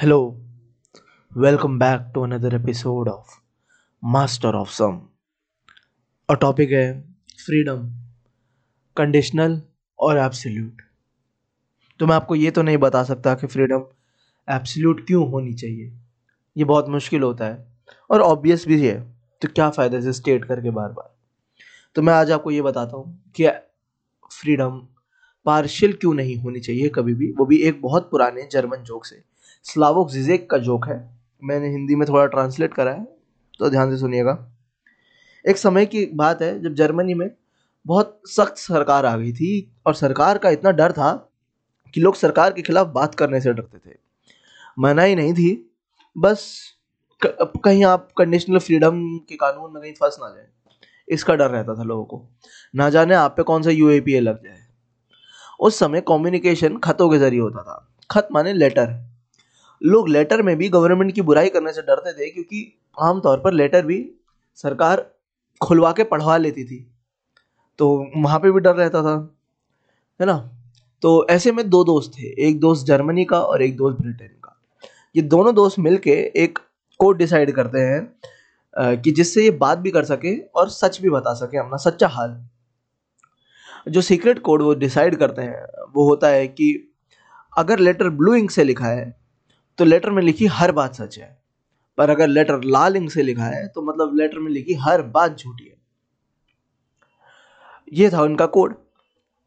Hello, welcome back to another episode of Master of Some. और topic है freedom conditional और absolute तो मैं आपको ये तो नहीं बता सकता कि फ्रीडम एब्सोल्यूट क्यों होनी चाहिए। ये बहुत मुश्किल होता है और ऑब्वियस भी है। तो क्या फ़ायदा से स्टेट करके बार बार तो मैं आज आपको ये बताता हूँ कि फ्रीडम पार्शियल क्यों नहीं होनी चाहिए कभी भी। वो भी एक बहुत पुराने जर्मन जोक से। स्लावोक जिजेक का जोक है। मैंने हिंदी में थोड़ा ट्रांसलेट करा है तो ध्यान से सुनिएगा। एक समय की बात है, जब जर्मनी में बहुत सख्त सरकार आ गई थी, और सरकार का इतना डर था कि लोग सरकार के खिलाफ बात करने से डरते थे। मनाही नहीं थी, बस कहीं आप कंडीशनल फ्रीडम के कानून में कहीं फंस ना जाए, इसका डर रहता था लोगों को। ना जाने आप पे कौन सा यूएपीए लग जाए। उस समय कम्युनिकेशन खतों के ज़रिए होता था। खत माने लेटर लोग लेटर में भी गवर्नमेंट की बुराई करने से डरते थे क्योंकि आमतौर पर लेटर भी सरकार खुलवा के पढ़वा लेती थी। तो वहाँ पे भी डर रहता था, है ना? तो ऐसे में दो दोस्त थे, एक दोस्त जर्मनी का और एक दोस्त ब्रिटेन का। ये दोनों दोस्त मिलके एक कोड डिसाइड करते हैं कि जिससे ये बात भी कर सके और सच भी बता सके अपना, सच्चा हाल। जो सीक्रेट कोड वो डिसाइड करते हैं, वो होता है कि अगर लेटर ब्लू इंक से लिखा है तो लेटर में लिखी हर बात सच है। पर अगर लेटर लाल इंक से लिखा है तो मतलब लेटर में लिखी हर बात झूठी है। ये था उनका कोड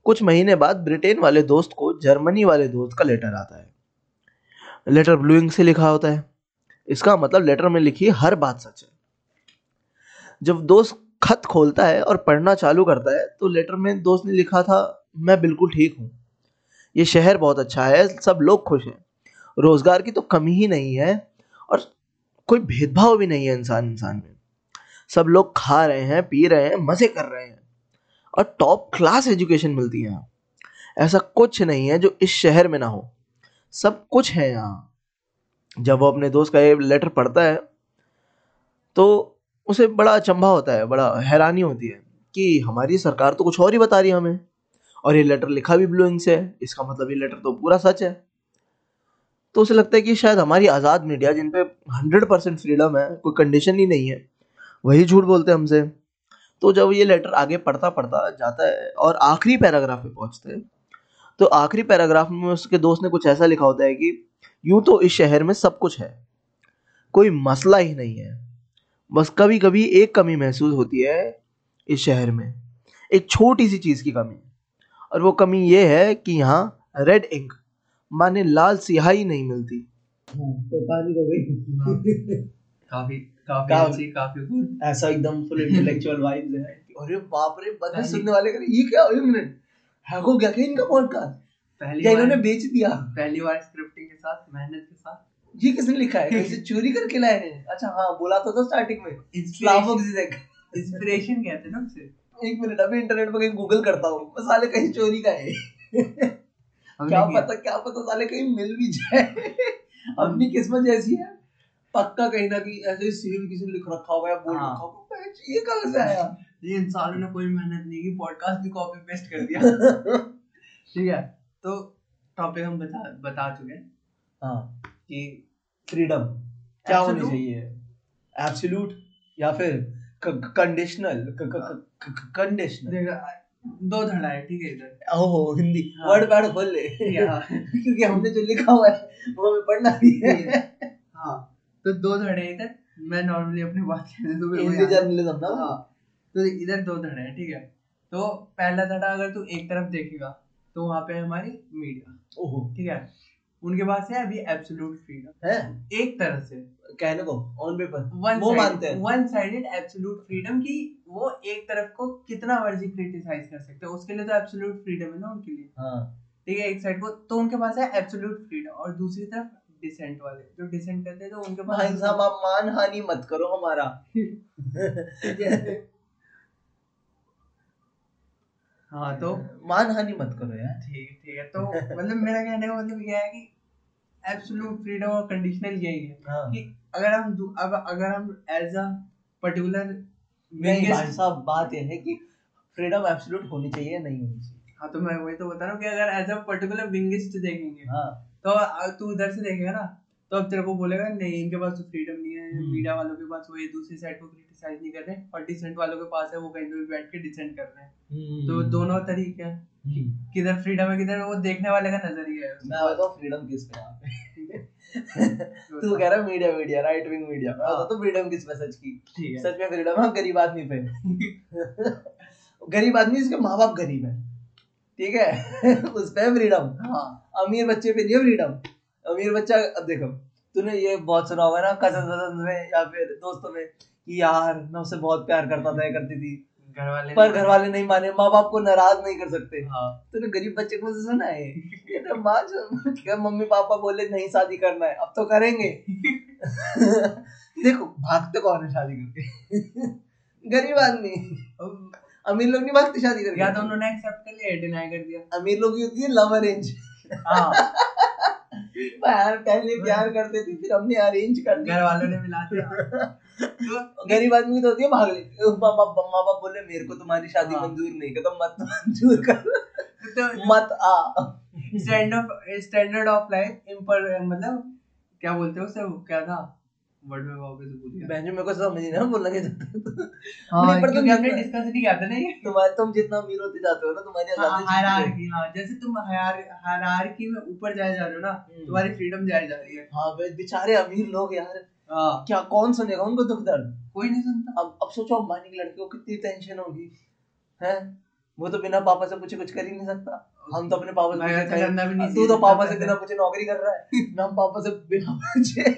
कुछ महीने बाद ब्रिटेन वाले दोस्त को जर्मनी वाले दोस्त का लेटर आता है। लेटर ब्लू इंक से लिखा होता है। इसका मतलब लेटर में लिखी हर बात सच है। जब दोस्त खत खोलता है और पढ़ना चालू करता है तो लेटर में दोस्त ने लिखा था, मैं बिल्कुल ठीक हूँ। ये शहर बहुत अच्छा है, सब लोग खुश हैं। रोज़गार की तो कमी ही नहीं है और कोई भेदभाव भी नहीं है इंसान इंसान में। सब लोग खा रहे हैं, पी रहे हैं, मज़े कर रहे हैं और टॉप क्लास एजुकेशन मिलती है यहाँ। ऐसा कुछ नहीं है जो इस शहर में ना हो। सब कुछ है यहाँ। जब वो अपने दोस्त का ये लेटर पढ़ता है तो उसे बड़ा अचंभा होता है, बड़ा हैरानी होती है कि हमारी सरकार तो कुछ और ही बता रही है हमें। और ये लेटर लिखा भी ब्लू इंक से है। इसका मतलब ये लेटर तो पूरा सच है। तो उसे लगता है कि शायद हमारी आज़ाद मीडिया, जिन पे हंड्रेड परसेंट फ्रीडम है, कोई कंडीशन ही नहीं है। वही झूठ बोलते हैं हमसे। तो जब ये लेटर आगे पढ़ता पढ़ता जाता है और आखिरी पैराग्राफ पे पहुँचते हैं तो आखिरी पैराग्राफ में उसके दोस्त ने कुछ ऐसा लिखा होता है कि, यूँ तो इस शहर में सब कुछ है, कोई मसला ही नहीं है, बस कभी कभी एक कमी महसूस होती है इस शहर में, एक छोटी सी चीज़ की कमी और वो कमी ये है कि यहाँ रेड इंक माने लाल स्याही नहीं मिलती। काफ़ी काफ़ी का- अच्छी काफ़ी। गुड ऐसा एकदम फुल इंटेलेक्चुअल वाइब्स है। अरे बाप रे बंदे सुनने वाले करे ये क्या एक मिनट है को क्या क्या इनका पॉडकास्ट पहली क्या इन्होंने बेच दिया? पहली बार स्क्रिप्टिंग के साथ मेहनत के साथ। ये किसने लिखा है? कैसे चोरी करके लाए हैं। अच्छा हाँ बोला तो था स्टार्टिंग में। इंस्पिरेशन कहते हैं ना उसे। एक मिनट अभी इंटरनेट पर कहीं गूगल करता हूँ। बस साले कहीं चोरी का है। क्या पता क्या पता साले कहीं मिल भी जाए। अपनी किस्मत जैसी है। पक्का कहीं ना कहीं ऐसे सील किसी ने लिख रखा होगा या बोल हाँ। रखा होगा ये कहाँ से आया? ये इंसानों ने कोई मेहनत नहीं की पॉडकास्ट भी कॉपी पेस्ट कर दिया। ठीक है तो टॉपिक हम बता बता चुके हैं हाँ। कि फ्रीडम क्या होनी चाहिए? एब्सोल्यूट या फिर कंडीशनल कंडीशनल दो धड़ा है ठीक है इधर। ओहो हिंदी। हाँ। वर्ड पैड खोल ले। क्योंकि हमने जो लिखा हुआ है वो हमें पढ़ना भी है। हाँ। तो दो धड़े हैं इधर। मैं नॉर्मली अपनी बात तो हिंदी। जर्नलिज्म ना? हाँ तो इधर दो धड़े हैं ठीक है। तो पहला धड़ा अगर तू एक तरफ़ देखेगा तो वहाँ पे हमारी मीडिया ओहो। ठीक है? उनके पास है अभी एब्सोल्यूट फ्रीडम है? एक तरह से। कहने को ऑन पेपर वो मानते हैं। वन साइडेड एब्सोल्यूट फ्रीडम की वो एक तरफ़ को कितना मर्ज़ी क्रिटिसाइज कर सकते हैं। उसके लिए तो एब्सोल्यूट फ्रीडम है ना उनके लिए। हाँ। ठीक है एक साइड को तो उनके पास है एब्सोल्यूट फ्रीडम और दूसरी तरफ़ डिसेंट वाले। जो डिसेंट करते हैं तो उनके पास भाई साहब आप मान हानि मत करो हमारा। हाँ तो? मान हानि मत करो यार। ठीक ठीक है। तो मतलब मेरा कहने का मतलब यह है कि एब्सोल्यूट फ्रीडम और कंडीशनल यही है हाँ। कि अगर हम अब अगर हम एज अ पर्टिकुलर साहब बात यह है कि फ्रीडम एब्सोल्यूट होनी चाहिए नहीं होनी चाहिए? हाँ तो मैं वही तो बता रहा हूँ कि अगर एज अ पर्टिकुलर विंगिस्ट देखेंगे हाँ। तो तू उधर से देखेगा ना तो अब तेरे को बोलेगा नहीं इनके पास तो फ्रीडम नहीं है हम्म। मीडिया वालों के पास वो ये दूसरी साइड को क्रिटिसाइज नहीं कर रहे और डिसेंट वालों के पास है वो कहीं पे भी बैठ के डिसेंट कर रहे हैं। तो दोनों तरीके हैं हम्म। किधर फ्रीडम है किधर वो देखने वाले का नज़रिया है मैं बताऊँ फ्रीडम किस पे तू कह रहा media media right wing media बताता हूँ फ्रीडम किस पे सच की सच में फ्रीडम है गरीब आदमी पे। गरीब आदमी इसके माँ बाप गरीब है। ठीक है? उस पे फ्रीडम हाँ। अमीर बच्चे पे नहीं है फ्रीडम अमीर बच्चा अब देखो तूने ये बहुत सुना होगा ना कज़न वज़न में या फिर दोस्तों में कि यार मैं उससे बहुत प्यार करता था करती थी। घर वाले पर घर वाले नहीं माने माँ बाप को नाराज़ नहीं कर सकते। हाँ। तूने गरीब बच्चे को सुना है। ये तो माँ जो- क्या मम्मी पापा बोले नहीं शादी करना है अब तो करेंगे। देखो भागते कौन है शादी करके? गरीब आदमी। अमीर लोग नहीं भागते शादी करके। या तो उन्होंने एक्सेप्ट कर लिया डिनाई कर दिया। अमीर लोग की होती है लव अरेंज हाँ। यार पहले प्यार करते थे फिर हमने अरेंज कर घर वालों ने मिला दिया। तो गरीब आदमी तो होती है भाग ले माँ बाप माँ बाप बोले मेरे को तुम्हारी शादी हाँ। मंजूर नहीं कहता मत मंजूर कर तो मत आ stand of standard of life impure मतलब क्या बोलते हैं उसे क्या था वर्ड में वापस से भूल गया बहन मेरे को समझ नहीं ना बोलना क्या चाहते हो। हाँ पर तुम हमने जितना- डिस्कस नहीं किया था ना ये तुम्हारे तुम जितना अमीर होते जाते हो ना तुम्हारी आज़ादी छीनती है। हायरार्की हाँ जैसे तुम हायरार्की में ऊपर जाए जा रहे हो ना हम्म। तुम्हारी फ्रीडम जाए जा रही है हाँ बेचारे अमीर लोग यार हाँ क्या कौन सुनेगा? उनको दुख दर्द कोई नहीं सुनता। अब अब सोचो अंबानी की लड़की को कितनी टेंशन होगी हैं? वो तो बिना पापा से पूछे कुछ कर ही नहीं सकता। हम तो अपने पापा से पूछे तू तो पापा से बिना पूछे नौकरी कर रहा है। हम पापा से बिना पूछे।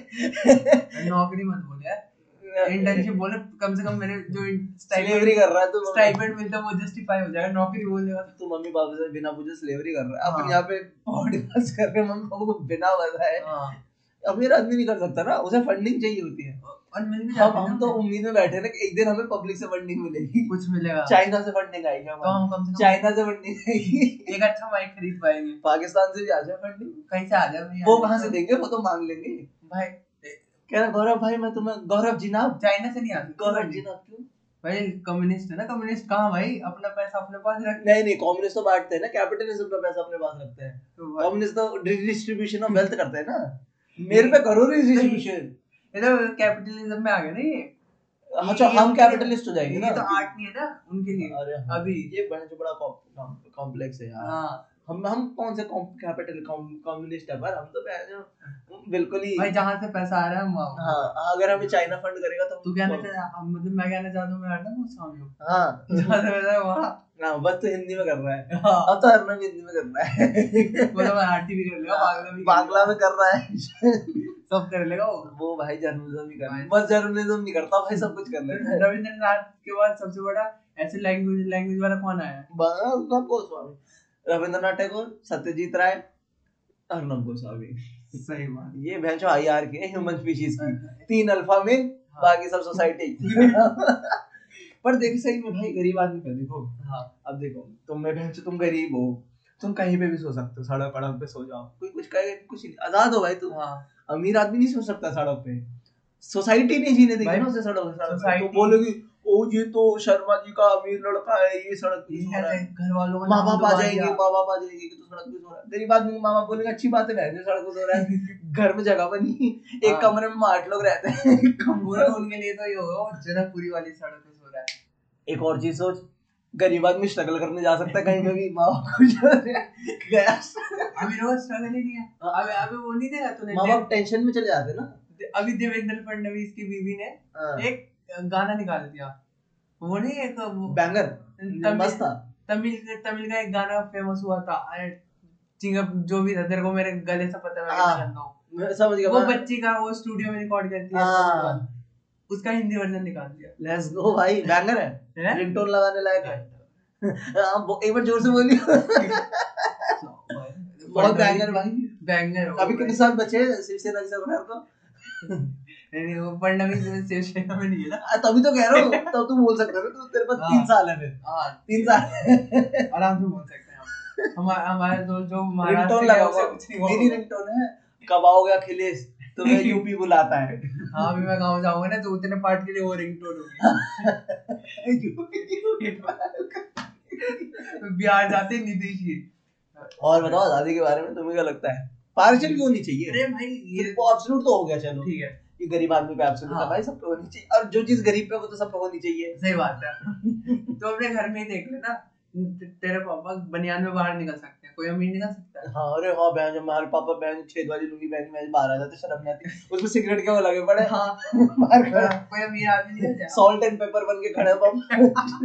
नौकरी मत बोले यार। इंटर्नशिप बोले कम से कम मेरे जो स्लेवरी कर रहा है तू स्टाइपेंड मिलता है वो जस्टिफाई हो जाएगा नौकरी बोलेगा तो तू मम्मी पापा से बिना पूछे स्लेवरी कर रहा है। अपन हाँ। यहाँ पे पॉडकास्ट कर रहे हैं मम्मी पापा को बिना बताए। हाँ। अमीर आदमी नहीं कर सकता ना उसे फंडिंग चाहिए होती है। हम हम तो उम्मीद में बैठे ना कि एक दिन हमें पब्लिक से फंडिंग मिलेगी। कुछ मिलेगा। चाइना से फंडिंग आएगी तो हम कम से कम। चाइना से फंडिंग आएगी। एक अच्छा माइक खरीद पाएँगे। पाकिस्तान से भी आ जाए फंडिंग कहीं से आ जाए वो कहाँ से देंगे वो तो मांग लेंगे। भाई कह रहा गौरव भाई मैं तुम्हें गौरव जिनाब चाइना से नहीं आ सकते गौरव जिनाब क्यों? भाई कम्युनिस्ट है ना कम्युनिस्ट कहाँ भाई? अपना पैसा अपने पास रख। नहीं नहीं कम्युनिस्ट तो बांटते हैं ना कैपिटलिज्म का पैसा अपने पास रखते हैं। कम्युनिस्ट तो डिस्ट्रीब्यूशन ऑफ़ वेल्थ करते हैं ना। मेरे पे करो डिस्ट्रीब्यूशन ये तो कैपिटलिज्म में आ गया ना ये। अच्छा हम कैपिटलिस्ट हो जाएँगे ये ना। तो आर्ट नहीं है ना उनके लिए। अरे हाँ, अभी। ये बड़ा जो बड़ा कॉम्प्लेक्स है यार। हाँ। हम हम कौन से कैपिटल कम्युनिस्ट है पर? हम तो बिल्कुल ही। भाई जहाँ से पैसा आ रहा है हम हाँ अगर हमें चाइना फंड करेगा तो तू कहना चाह हम मतलब मैं कहना चाहता हूँ मैं हरना बहुत स्वामी हूँ हाँ। जहाँ से पैसा वहाँ। हाँ बस तो हिंदी में कर रहा है। हाँ। अब तो हरना भी हिंदी में कर रहा है। बोलो मराठी भी कर लेगा बांग्ला भी बांग्ला में कर रहा है। सब कर लेगा वो। वो भाई जर्नलिज्म ही कर रहा है। बस जर्नलिज्म नहीं करता भाई सब कुछ कर लेता है। रविंद्रनाथ के बाद सबसे बड़ा ऐसे लैंग्वेज लैंग्वेज वाला कौन आया? बांग्ला गोस्वामी रविंद्रनाथ टैगोर सत्यजीत राय अर्नब गोस्वामी। सही बात। ये भैंसो आई आर के ह्यूमन स्पीशीज की। तीन अल्फ़ा में हाँ। बाकी सब सोसाइटी पर देखो सही में भाई गरीब आदमी का देखो। हाँ। अब देखो तुम में भैंसो तुम गरीब हो। तुम कहीं पे भी सो सकते हो सड़क वड़क पे सो जाओ। कोई कुछ कहे कुछ नहीं। आज़ाद हो भाई तुम। हाँ। अमीर आदमी नहीं सो सकता सड़क पे। सोसाइटी नहीं जीने देगी। ना उसे सड़क तो बोलोगी ओ ये तो शर्मा जी का अमीर लड़का है ये सड़क पे सो रहा है। घर वालों का माँ बाप आ जाएँगे। माँ बाप आ जाएँगे कि तू सड़क पे सो रहा है। गरीब आदमी माँ बाप बोलेंगे अच्छी बात है बहन सड़क पे सो रहा है। घर में जगह बनी एक हाँ। कमरे में आठ लोग रहते हैं कमरे। उनके लिए तो ये होगा वो जनकपुरी वाली सड़क पे सो रहा है। एक और चीज़ सोच गरीब आदमी स्ट्रगल करने जा सकता है कहीं पे भी माँ बाप को गया। अभी रोज स्ट्रगल ही नहीं है। अभी अभी वो नहीं देखा तूने माँ बाप टेंशन में चले जाते ना। अभी देवेंद्र फडणवीस की बीवी ने हाँ। एक गाना निकाल दिया। वो नहीं एक बैंगर तमिल था। तमिल तमिल का एक गाना फ़ेमस हुआ था अरे, जो भी था तेरे को मेरे गले से पता है मैं हाँ। जानता हूँ। समझ गया वो बच्ची का वो स्टूडियो में रिकॉर्ड करती है हाँ। उसका। हिंदी वर्जन निकाल दिया। लेट्स गो भाई बैंगर है। है? रिंगटोन लगाने लायक है। हाँ, वो- एक बार ज़ोर से बोलिए बहुत बैंगर भाई। बैंगर अभी कितने साल बचे हैं शिवसेना जी सरकार को नहीं नहीं वो में शिवसेना में नहीं है ना। तभी तो कह रहा हूँ। तब तू बोल सकता है तू तेरे पास हाँ। तीन साल है। फिर हाँ। तीन साल आराम से बोल सकते हैं हम। हमारे जो जो महाराष्ट्र लगा हुआ कुछ नहीं मेरी रिंगटोन है। कब आओगे अखिलेश? तुम्हें यूपी बुलाता है। हाँ अभी मैं गाँव जाऊँगा ना तो उतने पार्ट के लिए वो रिंगटोन होगी। बिहार जाते ही नीतीश जी। और बताओ आज़ादी के बारे में तुम्हें क्या लगता है? पार्शियल क्यों नहीं चाहिए? अरे भाई ये एब्सोल्यूट तो हो गया चलो। ठीक है। ये गरीब आदमी पे एब्सोल्यूट हाँ। भाई सब होनी चाहिए। और जो चीज़ गरीब पे वो तो सब होनी चाहिए। सही बात है। तो अपने घर में ही देख लेना। तेरे पापा बनियान में बाहर निकल सकते हैं। कोई अमीर निकल सकता है। हाँ अरे हाँ बहन जब हमारे पापा बहन छेद वाली लुंगी बहन में बाहर आ जाते शर्म नहीं आती। उसमें सिगरेट के वो लगे पड़े? हाँ। बाहर खड़ा। कोई अमीर आदमी निकल जाए। सॉल्ट एंड पेपर बन के खड़े हैं पापा।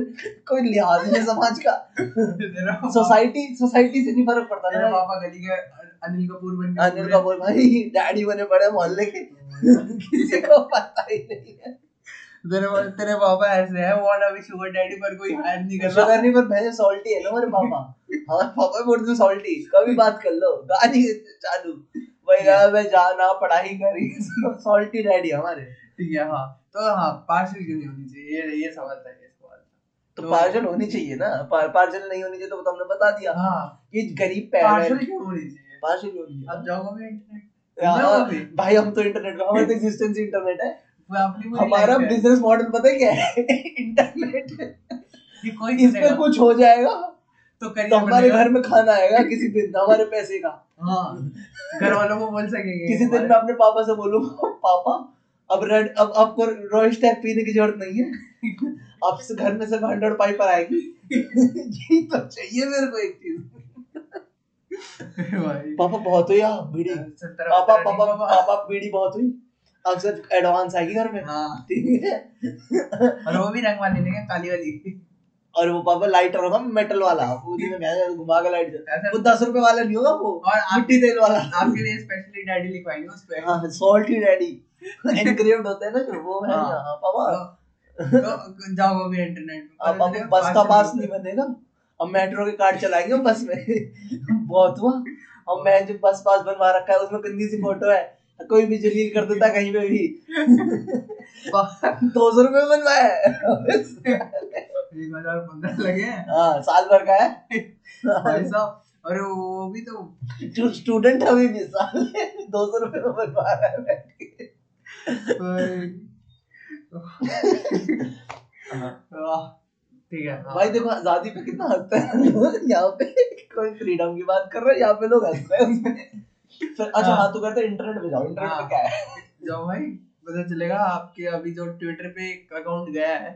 कोई लिहाज नहीं समाज का। सोसाइटी सोसाइटी से नहीं फ़र्क पड़ता तेरा पापा गली के अनिल कपूर बन अनिल कपूर भाई डैडी बने पड़े मोहल्ले के। किसी को पता ही नहीं है। तेरे तेरे पापा ऐसे है वो अभी शुगर डैडी पर कोई हायर नहीं कर रहा। शुगर नहीं पर भैंस सॉल्टी है ना हमारे पापा। हमारे पापा बोलते हैं सॉल्टी कभी बात कर लो गाली चालू। भाई यार मैं जा ना पढ़ाई करी। सॉल्टी डैडी हमारे। ठीक है हाँ। तो हाँ पार्सल क्यों नहीं होनी चाहिए? ये ये सवाल था ये सवाल तो तो- पार्सल होनी चाहिए ना। पार्सल नहीं होनी चाहिए तो तो हमने बता दिया। हाँ। ये गरीब पैर पार्सल क्यों होनी चाहिए? अब जाओगे भी इंटरनेट हाँ, भाई हम तो इंटरनेट पे हमारा तो एग्जिस्टेंस इंटरनेट है अपनी पूरी हमारा बिज़नेस मॉडल पता है क्या है इंटरनेट ये कोई इस पे कुछ हो जाएगा तो तो हमारे घर में खाना आएगा किसी दिन हमारे पैसे का हाँ घर वालों को बोल सकेंगे किसी दिन मैं अपने पापा से बोलूँगा पापा अब रेड अब आपको रॉयल स्टैग पीने की ज़रूरत नहीं है आपसे घर में सिर्फ़ हंड्रेड पाइपर आएगी यही तो चाहिए मेरे को एक चीज़ पापा बहुत हुई यार बीड़ी? पापा पापा पापा बीड़ी बहुत हुई? अब सिर्फ़ एडवांस आएगी घर में? हाँ। ठीक है। और वो भी रंग वाली नहीं काली वाली। और वो पापा लाइटर होगा मेटल वाला। वो जिसमें मैं घुमा के लाइट वो दस रुपए वाला नहीं होगा वो? और मिट्टी तेल वाला। आपके लिए स्पेशली डैडी लिखवाएँगे उस पे। हाँ सॉल्टी डैडी एनग्रेव्ड होते हैं ना जो वो है हाँ। हाँ, पापा। तो तो जाओगे भी इंटरनेट पे। अब अब बस का पास नहीं बनेगा अब मेट्रो के कार्ड चलाएँगे बस में। बहुत हुआ। अब मैं जो बस पास बनवा रखा है उसमें गंदी सी फ़ोटो है। कोई भी जलील कर देता कहीं पे भी। दो सौ रुपये बनवाया है। एक हज़ार पंद्रह लगे हाँ। साल भर का है। अरे वो भी तो जो स्टूडेंट अभी भी साल दो सौ रुपये में बनवा रहा है बैठ के। ठीक है। हाँ। भाई देखो आज़ादी पे कितना हँसते हैं यहाँ पे। कोई फ्रीडम की बात कर रहे हैं यहाँ पे लोग हंस रहे हैं फिर अच्छा हाँ। हाँ तो कहते हैं इंटरनेट पे जाओ इंटरनेट पे हाँ। क्या है? जाओ भाई पता चलेगा आपके अभी जो ट्विटर पे एक अकाउंट गया है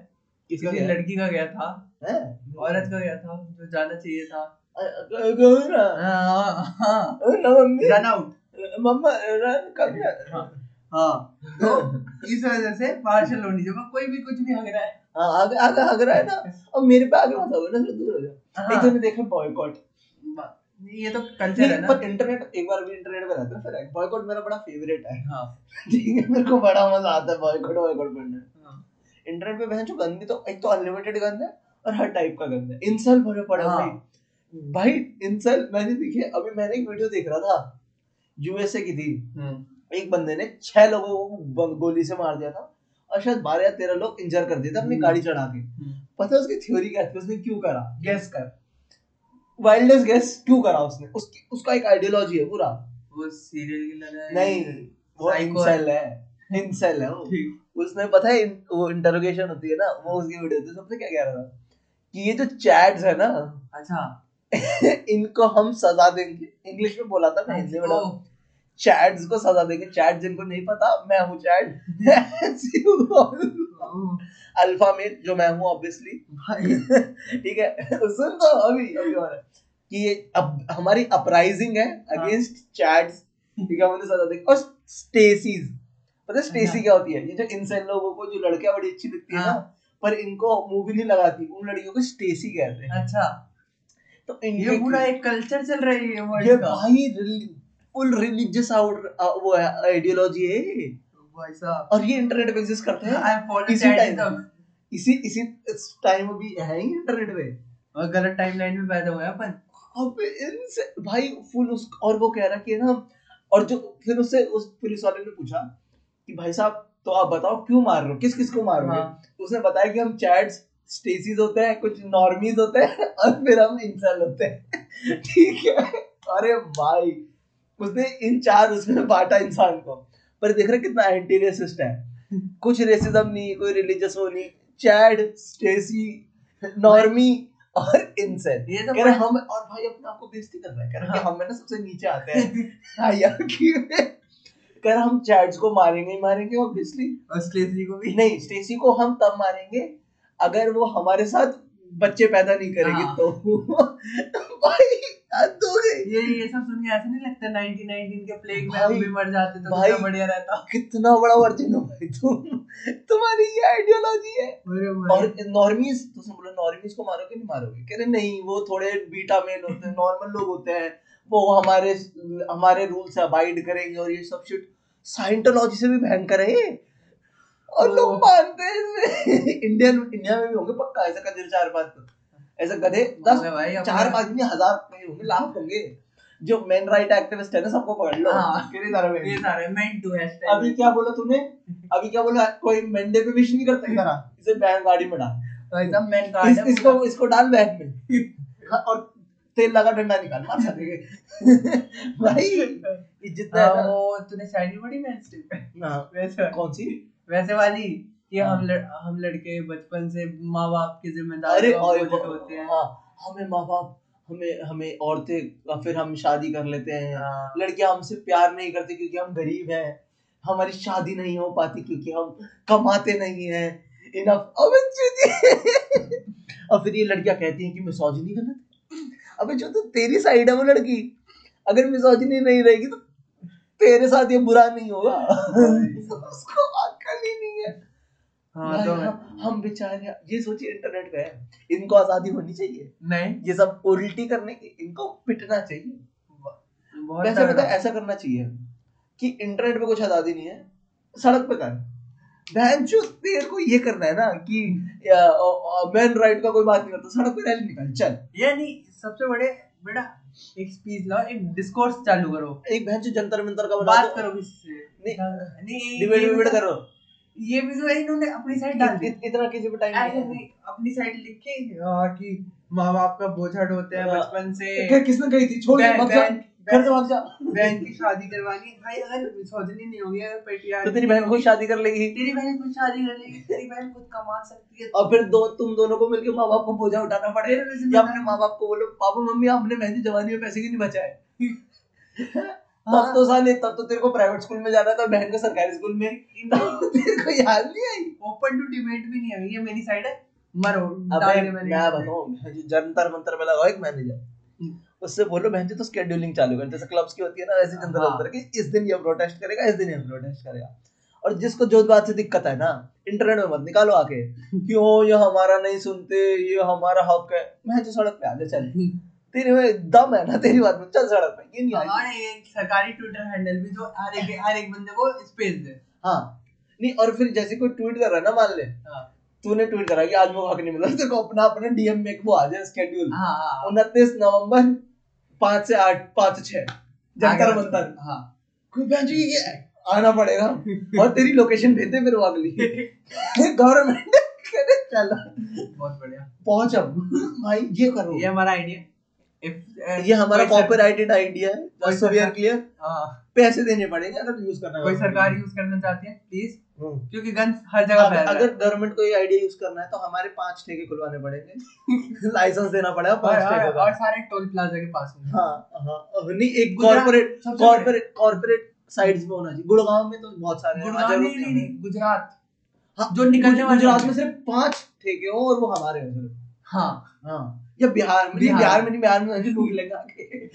किसी गया लड़की का गया था हैं? औरत का गया था जो जाना चाहिए था। अ- ग- ग- ना हाँ हाँ। ना mummy. Run out mamma run कब हाँ। तो इस वजह से पार्शल होनी चाहिए कोई भी कुछ भी हग रहा है। हाँ आगे आगे आगे रहा है ना और मेरे पे आगे मत आओ ना दूर हो जाओ। एक हाँ। तो देखा बॉयकॉट ये तो कल्चर है ना। पर इंटरनेट एक बार भी इंटरनेट पे रहता है फिर बॉयकॉट मेरा बड़ा फेवरेट है। हाँ। ठीक है मेरे को बड़ा मज़ा आता है बॉयकॉट बॉयकॉट पढ़ने हाँ। इंटरनेट पे बहन जो गंदी तो एक तो अनलिमिटेड गंद है और हर टाइप का गंद है। इंसल भरे पड़े हाँ। भाई। इंसल मैंने देखी अभी मैंने एक वीडियो देख रहा था यूएसए की थी। एक बंदे ने छह लोगों को गोली से मार दिया था और शायद बारह या तेरह लोग इंजर कर दिए थे अपनी हम्म। गाड़ी चढ़ा के। हम्म। पता है उसकी थ्योरी क्या थी? उसने क्यों करा? गेस कर। वाइल्डेस्ट गेस क्यों करा उसने? उसकी उसका एक आइडियोलॉजी है पूरा। वो सीरियल किलर है नहीं वो इंसेल है? इंसेल है। वो। उसने पता है वो इंटरोगेशन होती है ना वो उसकी वीडियो थी सबसे क्या कह रहा था? कि ये जो चैट्स है ना अच्छा। इनको हम सजा देंगे। इंग्लिश में बोला था मैं हिंदी में चैट्स को सजा देंगे। चैट जिनको नहीं पता मैं हूँ चैट। अल्फ़ा मेल जो मैं हूँ ऑब्वियसली भाई। ठीक है? सुन तो अभी अभी और कि ये अब हमारी अपराइजिंग है हाँ। अगेंस्ट चैट्स ठीक है उन्हें सजा देंगे। और स्टेसीज पता है स्टेसी अच्छा। क्या होती है? ये जो इंसान लोगों को जो लड़कियाँ बड़ी अच्छी दिखती है ना हाँ। पर इनको मूवी नहीं लगाती उन लड़कियों को स्टेसी कहते हैं। अच्छा। तो ये पूरा एक कल्चर चल रही है ये भाई फुल रिलीजियस आउट वो आइडियोलॉजी है। भाई साहब और ये इंटरनेट पे एग्जिस्ट करते हैं। आई एम फॉलोइंग इसी टाइम इसी इसी टाइम भी है ही इंटरनेट पे। और गलत टाइमलाइन में पैदा हुआ अपन। अब इनसे भाई फुल उस और वो कह रहा कि ना और जो फिर उससे उस पुलिस वाले ने पूछा कि भाई साहब तो आप बताओ क्यों मार रहे हो? किस किस को मार रहे हो? हाँ। उसने बताया कि हम चैट्स स्टेसीज होते हैं कुछ नॉर्मीज होते हैं और फिर हम इंसान होते हैं। ठीक है? अरे भाई उसने इन चार उसमें बांटा इंसान को। पर देख रहे कितना एंटी रेसिस्ट है। कुछ रेसिज्म नहीं कोई रिलीजियस वो नहीं। चैड स्टेसी नॉर्मी और इनसेन ये सब हम और भाई अपने आप को बेइज्जती कर रहा है। कह रहे हाँ। हम ना सबसे नीचे आते हैं। हायरार्की में कह रहा हम चैट्स को मारेंगे ही मारेंगे ऑब्वियसली और स्लेसी को भी। नहीं स्टेसी को हम तब मारेंगे अगर वो हमारे साथ बच्चे पैदा नहीं करेगी हाँ। तो। भाई हद हो। गई ये ये सब सुन के ऐसे नहीं लगता 1919 के प्लेग में हम भी मर जाते तो भाई, बढ़िया रहता। कितना बड़ा वर्जिन हो भाई तुम तुम्हारी ये आइडियोलॉजी है। और नॉर्मीज तो बोलो नॉर्मीज को मारोगे नहीं मारोगे? कह रहे नहीं वो थोड़े बीटा मेल होते हैं नॉर्मल लोग होते हैं। वो हमारे हमारे रूल से अबाइड करेंगे और ये सब शिट साइंटोलॉजी से भी भयंकर है ये और लोग मानते हैं। इंडियन इंडिया में भी होंगे पक्का ऐसा गधे चार पाँच तो। ऐसा गधे दस चार पाँच नहीं हज़ार होंगे लाख होंगे। जो मेन राइट एक्टिविस्ट है ना सबको पकड़ लो। हाँ। में ये सारे मेंट टू हैशटैग अभी क्या बोला तूने? अभी क्या बोला? कोई मंडे पे विश नहीं करता इधर इसे बैन गाड़ी में डाल। भाई साहब मेन इस, इसको इसको डाल बैग में। हाँ, और तेल लगा डंडा निकाल मार सकेंगे भाई इज़्ज़त है। वो तूने शायरी पढ़ी मेन स्ट्रीट हाँ, वैसे कौन सी? वैसे वाली। कि हाँ। हम लड़, हम लड़के बचपन से माँ बाप की ज़िम्मेदारी अरे और होते हैं। हाँ हमें माँ बाप हमें हमें औरतें फिर हम शादी कर लेते हैं। हाँ। लड़कियाँ हमसे प्यार नहीं करती क्योंकि हम गरीब हैं। हमारी शादी नहीं हो पाती क्योंकि हम कमाते नहीं हैं। इनफ अबे और फिर ये लड़कियाँ कहती हैं कि मिसोजिनी गलत है। अबे जो तो तेरी साइड है वो लड़की। अगर मिसोजिनी नहीं रहेगी तो तेरे साथ ये बुरा नहीं होगा। उसको अक्ल ही नहीं है। हाँ तो हम, हम बेचारे ये सोचिए इंटरनेट पे है। इनको आज़ादी होनी चाहिए। नहीं। ये सब उल्टी करने की इनको पिटना चाहिए। वैसे पता ऐसा करना चाहिए कि इंटरनेट पे कुछ आज़ादी नहीं है सड़क पे कर। बहन तेरे को ये करना है ना कि मैन राइट का कोई बात नहीं करता सड़क पे रैली निकाल चल। ये नहीं सबसे बड़े बेटा एक स्पीच लाओ एक डिस्कोर्स चालू करो। एक बहन जो जंतर मंतर का बात करो किससे? नहीं, डिबेट डिबेट करो। ये भी तो है इन्होंने अपनी साइड डाल दी। इत- इतना किसी पे टाइम ऐसे नहीं अपनी साइड लिख के हाँ, कि माँ बाप का बोझ हटोते हैं हाँ। बचपन से। किसने कही थी? छोड़ दे बहन- जा। घर से भाग जा। बहन की शादी करवानी। भाई अगर मिसोजिनी नहीं होगी अगर पेट्रियार्की तो तेरी बहन को शादी कर लेगी। तेरी बहन खुद शादी कर लेगी तेरी बहन खुद कमा सकती है। और फिर दो तुम दोनों को मिलकर माँ बाप को बोझा उठाना पड़ेगा। या अपने माँ बाप को बोलो पापा मम्मी आपने मेहंदी जवानी में पैसे क्यों नहीं बचाए। हाँ। तब तो साले तब तो तेरे को प्राइवेट स्कूल में जाना था बहन को सरकारी स्कूल में। तेरे को याद नहीं आई? ओपन टू डिबेट भी नहीं है ये मेरी साइड है। मरो अबे मैं बताऊँ जंतर मंतर में लगाओ एक मैनेजर। उससे बोलो बहन जी तो स्केड्यूलिंग चालू कर जैसे क्लब्स की होती है ना वैसे जंतर हाँ। मंतर की इस दिन ये प्रोटेस्ट करेगा इस दिन ये प्रोटेस्ट करेगा। और जिसको जो बात से दिक्कत है ना इंटरनेट में मत निकालो आके कि ओ ये हमारा नहीं सुनते ये हमारा हक है। मैं जो सड़क पे आ जा चल। तेरे में दम है ना तेरी बात में। चल सड़क पे ये नहीं और आएगी। एक सरकारी ट्विटर हैंडल भी जो हर एक हर एक बंदे को स्पेस दे। हाँ। नहीं और फिर जैसे कोई ट्वीट कर रहा है ना मान ले। हाँ। तूने ट्वीट करा कि आज वो हक नहीं मिला। तेरे को अपना अपना डीएम में एक वो आ जाए स्केड्यूल हाँ हाँ उनतीस नवंबर पाँच से आठ पाँच छह। जंतर मंतर हाँ। कोई बहन जी ये आना पड़ेगा। और तेरी लोकेशन भेज दे फिर वो अगली। गवर्नमेंट चलो। बहुत बढ़िया। पहुँच अब। भाई ये करो। ये हमारा आइडिया ये हमारा कॉपीराइटेड आइडिया है जस्ट वी आर क्लियर हाँ। पैसे देने पड़ेंगे अगर यूज़ करना कोई सरकार यूज़ करना चाहती है प्लीज़ हम्म। क्योंकि गन्स हर जगह फैल अगर रहा अगर गवर्नमेंट को ये आइडिया यूज़ करना है तो हमारे पाँच ठेके खुलवाने पड़ेंगे। लाइसेंस देना पड़ेगा पाँच ठेके का। और सारे टोल प्लाजा के पास में। हाँ हाँ। नहीं एक कॉर्पोरेट कॉर्पोरेट कॉर्पोरेट साइड्स में होना चाहिए। गुड़गांव में तो बहुत सारे हैं, गुड़गांव नहीं नहीं गुजरात। हाँ, जो निकलने वाले गुजरात में सिर्फ़ पाँच ठेके हो और वो हमारे हैं सिर्फ़। हाँ। हाँ। या बिहार में बिहार। बिहार में नहीं बिहार में लूट लेगा आके।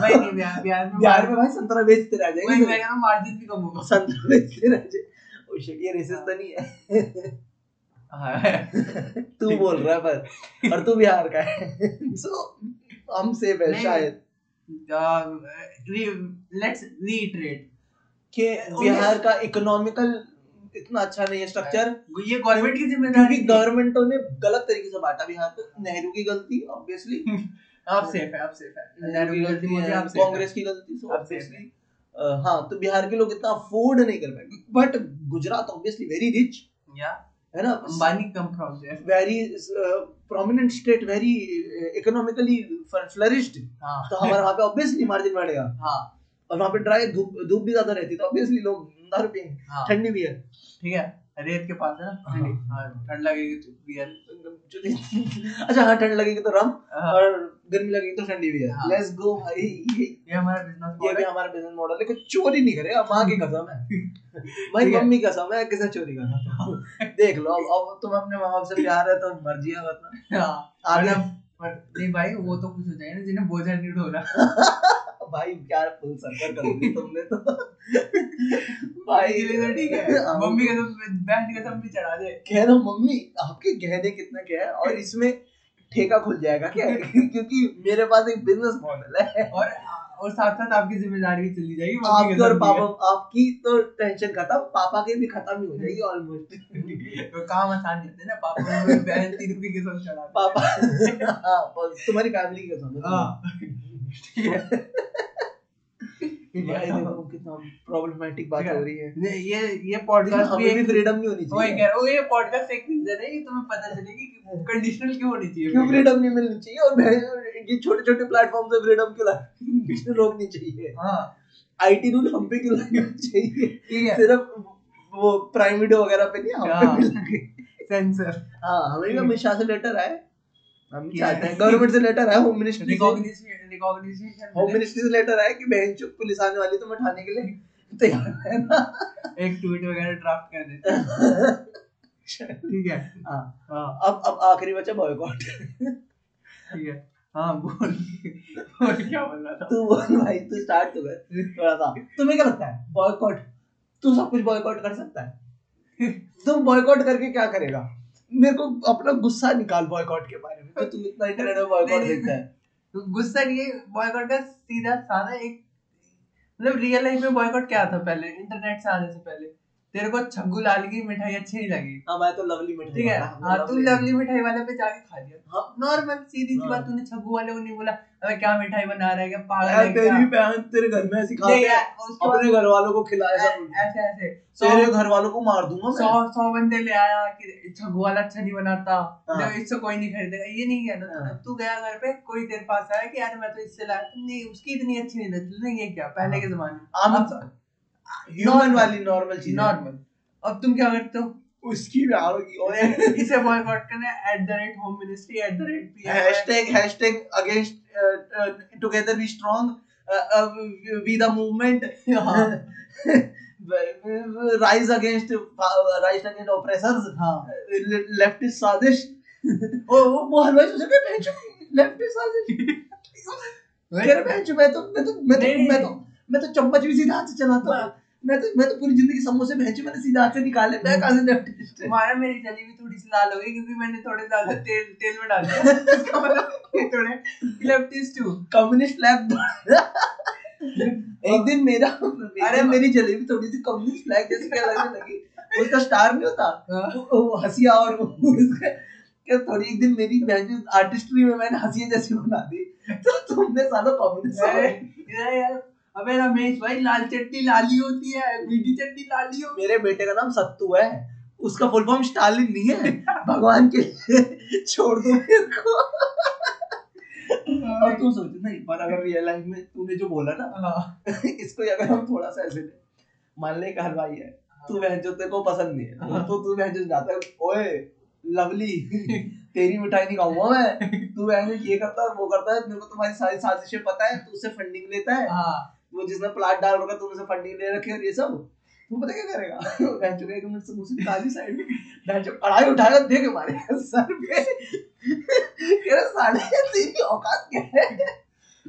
वही नहीं बिहार बिहार में बिहार में भाई संतरा बेचते रह वही मैं जाएँगे कह रहा हूँ मार्जिन भी कम होगा? संतरा बेचते रह जाए। ओ शिट ये रेसिस्ट तो नहीं है। हाँ। तू बोल रहा है पर और तू बिहार का है। सो हम सेफ़ है। शायद। लेट्स रीइटरेट कि बिहार का इकोनॉमिकल इतना अच्छा नहीं है स्ट्रक्चर ये गवर्नमेंट की ज़िम्मेदारी क्योंकि गवर्नमेंटों ने गलत तरीके से बांटा बिहार को। नेहरू की गलती ऑब्वियसली आप सेफ़ है आप सेफ़ है। नेहरू की गलती मुझे आप कांग्रेस की गलती सो ऑब्वियसली हाँ। तो बिहार के लोग इतना अफोर्ड नहीं कर पाएँगे but Gujarat obviously very rich या है ना? Ambani come from there very prominent state very economically flourished तो हमारे वहाँ पे ऑब्वियसली मार्जिन बढ़ेगा। हाँ। और वहाँ पे ड्राई धूप धूप भी ज़्यादा रहती है तो ऑब्वियसली लोग दारू पियेंगे हाँ। ठंडी भी है। ठीक है? रेत के पास है ना? हाँ। ठंडी हाँ ठंड लगेगी तो बियर अच्छा हाँ ठंड लगेगी तो रम हाँ। और गर्मी लगेगी तो ठंडी भी है। हाँ। लेट्स गो भाई। ये हमारा बिज़नेस ये भी हमारा बिज़नेस मॉडल है। कुछ चोरी नहीं करेगा माँ की कसम है। भाई मम्मी कसम है। किसे चोरी करना देख लो अब तुम अपने माँ बाप से प्यार है तो मर्ज़ी है हाँ। आगे। नहीं भाई वो तो कुछ हो जाए ना जिन्हें बोझा नहीं ढोला भाई क्या फुल सर्कल कर दी तुमने तो। भाई ये तो ठीक है। हाँ। मम्मी का तो बहन का सब भी चढ़ा दे। कह रहा हूँ, मम्मी आपके गहने कितना क्या है? और इसमें ठेका खुल जाएगा क्या? क्योंकि मेरे पास एक बिज़नेस मॉडल है। और और साथ साथ आपकी ज़िम्मेदारी भी चली जाएगी आपकी और पापा आपकी तो टेंशन खत्म पापा की भी खत्म ही हो जाएगी ऑलमोस्ट तो काम आसान रहते ना पापा को बहन तीन के सब चढ़ा दे। पापा हाँ तुम्हारी फैमिली के समझ हाँ। ठीक है भाई देखो कितना प्रॉब्लमेटिक बात हो रही है। ये ये ये पॉडकास्ट भी एक फ्रीडम नहीं होनी वही कह रहा हूँ ये पॉडकास्ट एक रीजन है कि तुम्हें पता चलेगी कि कंडीशनल क्यों होनी चाहिए क्यों फ्रीडम नहीं मिलनी चाहिए? और ये छोटे छोटे प्लेटफॉर्म से फ्रीडम क्यों ला- रोकनी चाहिए? हाँ। आईटी रूल हम पे क्यों लगने चाहिए? सिर्फ़ वो प्राइम वीडियो वगैरह पे नहीं हम हाँ। पे लगे सेंसर हाँ हमें भी शाह से लेटर आए। हम क्या चाहते हैं गवर्नमेंट से लेटर आया home ministry recognition home ministry से लेटर आया कि बहन चुप पुलिस आने वाली उठाने के लिए तैयार है ना? एक ट्वीट वगैरह ड्राफ्ट कर देते ठीक है। हाँ हाँ। अब अब आखिरी बचा बॉयकॉट ठीक है। हाँ बोल। बोल क्या बोल रहा था? तू बोल भाई तू स्टार्ट तो कर थोड़ा सा। तुम्हें क्या लगता है? बॉयकॉट तू सब कुछ बॉयकॉट कर सकता है? तुम बॉयकॉट करके क्या करेगा? मेरे को अपना गुस्सा निकाल बॉयकॉट के बारे में तो तुम इतना इंटरनेट में बॉयकॉट देखता है। तो गुस्सा नहीं है बॉयकॉट का सीधा साधा एक मतलब रियल लाइफ में बॉयकॉट क्या था पहले? इंटरनेट से आने से पहले। तेरे को छग्गू लाल की मिठाई अच्छी नहीं लगी। हाँ मैं तो लवली मिठाई ठीक है? हाँ तू लवली मिठाई वाले पे जाके खा लिया। हाँ। नॉर्मल सीधी सी हाँ। बात तूने छग्गू वाले को नहीं बोला अबे क्या मिठाई बना रहा है क्या पागल है तेरी बहन तेरे घर में ऐसी खाते हैं अपने घर वालों को खिलाया सब। ऐसे ऐसे तेरे घर वालों को मार दूँगा सौ सौ बंदे ले आया कि छग्गू वाला अच्छा नहीं बनाता। हाँ। देखो, इससे कोई नहीं खरीदेगा। ये नहीं कहना। तू तू गया घर पे कोई तेरे पास आया कि यार मैं तो इससे लाया। नहीं उसकी इतनी अच्छी नहीं लगती। ये क्या पहले। के जमाने में। ह्यूमन वाली नॉर्मल चीज़ नॉर्मल अब तुम क्या करते हो? उसकी और इसे बॉयकॉट करना at the rate home ministry at the rate uh, together we strong uh, uh, we the movement. rise against uh, rise against oppressors. हाँ। Left is साजिश ओ वो हलवाई सोच रहे बेंचो लेफ़्ट इज़ साजिश मैं तो मैं तो मैं तो मैं तो मैं तो चम्मच भी सीधा हाथ से चलाता हूँ। मैं तो मैं तो पूरी ज़िंदगी समोसे बेंचो मैंने सीधा हाथ से निकाले मैं कहाँ से लेफ़्ट तुम्हारा मेरी जलेबी थोड़ी सी लाल हो गई क्योंकि मैंने थोड़े ज़्यादा तेल तेल में डाल। दिया इसका मतलब थोड़े लेफ्टिस्ट टू कम्युनिस्ट फ्लैग एक दिन मेरा अरे मेरी जलेबी थोड़ी सी कम्युनिस्ट फ्लैग जैसी क्या लगने लगी। उसका स्टार नहीं होता हाँ। वो- हंसिया और क्या थोड़ी एक दिन मेरी बहन आर्टिस्ट्री में मैंने हंसिया जैसी बना दी। तो तुमने साला कम्युनिस्ट यार अबे रमेश भाई लाल चटनी लाली होती है मीठी चटनी लाली हो। मेरे बेटे का नाम सत्तू है। उसका फुल फॉर्म स्टालिन नहीं है। भगवान के लिए छोड़ दो मेरे को। और तू सोच नहीं पर अगर रियल लाइफ में तूने जो बोला ना हाँ, इसको अगर हम थोड़ा सा ऐसे मान ले एक हलवाई है तू बहन जो तेरे को पसंद नहीं है। हाँ। तो तू बहन जो जाता है ओए लवली तेरी मिठाई नहीं खाऊँगा मैं। तू बहन ये करता है वो करता है मेरे को तुम्हारी सारी साजिशें पता है तू उससे फंडिंग लेता है। हाँ। वो जिसने प्लाट डाल रखा तूने उसे फंडिंग ले रखी और ये सब? तू पता क्या करेगा? बहन जो एक मिनट से मुझसे निकाली साइड में। बहन जो कढ़ाई उठाएगा देख हमारे सर पे। कह रहा साले तेरी औकात क्या है?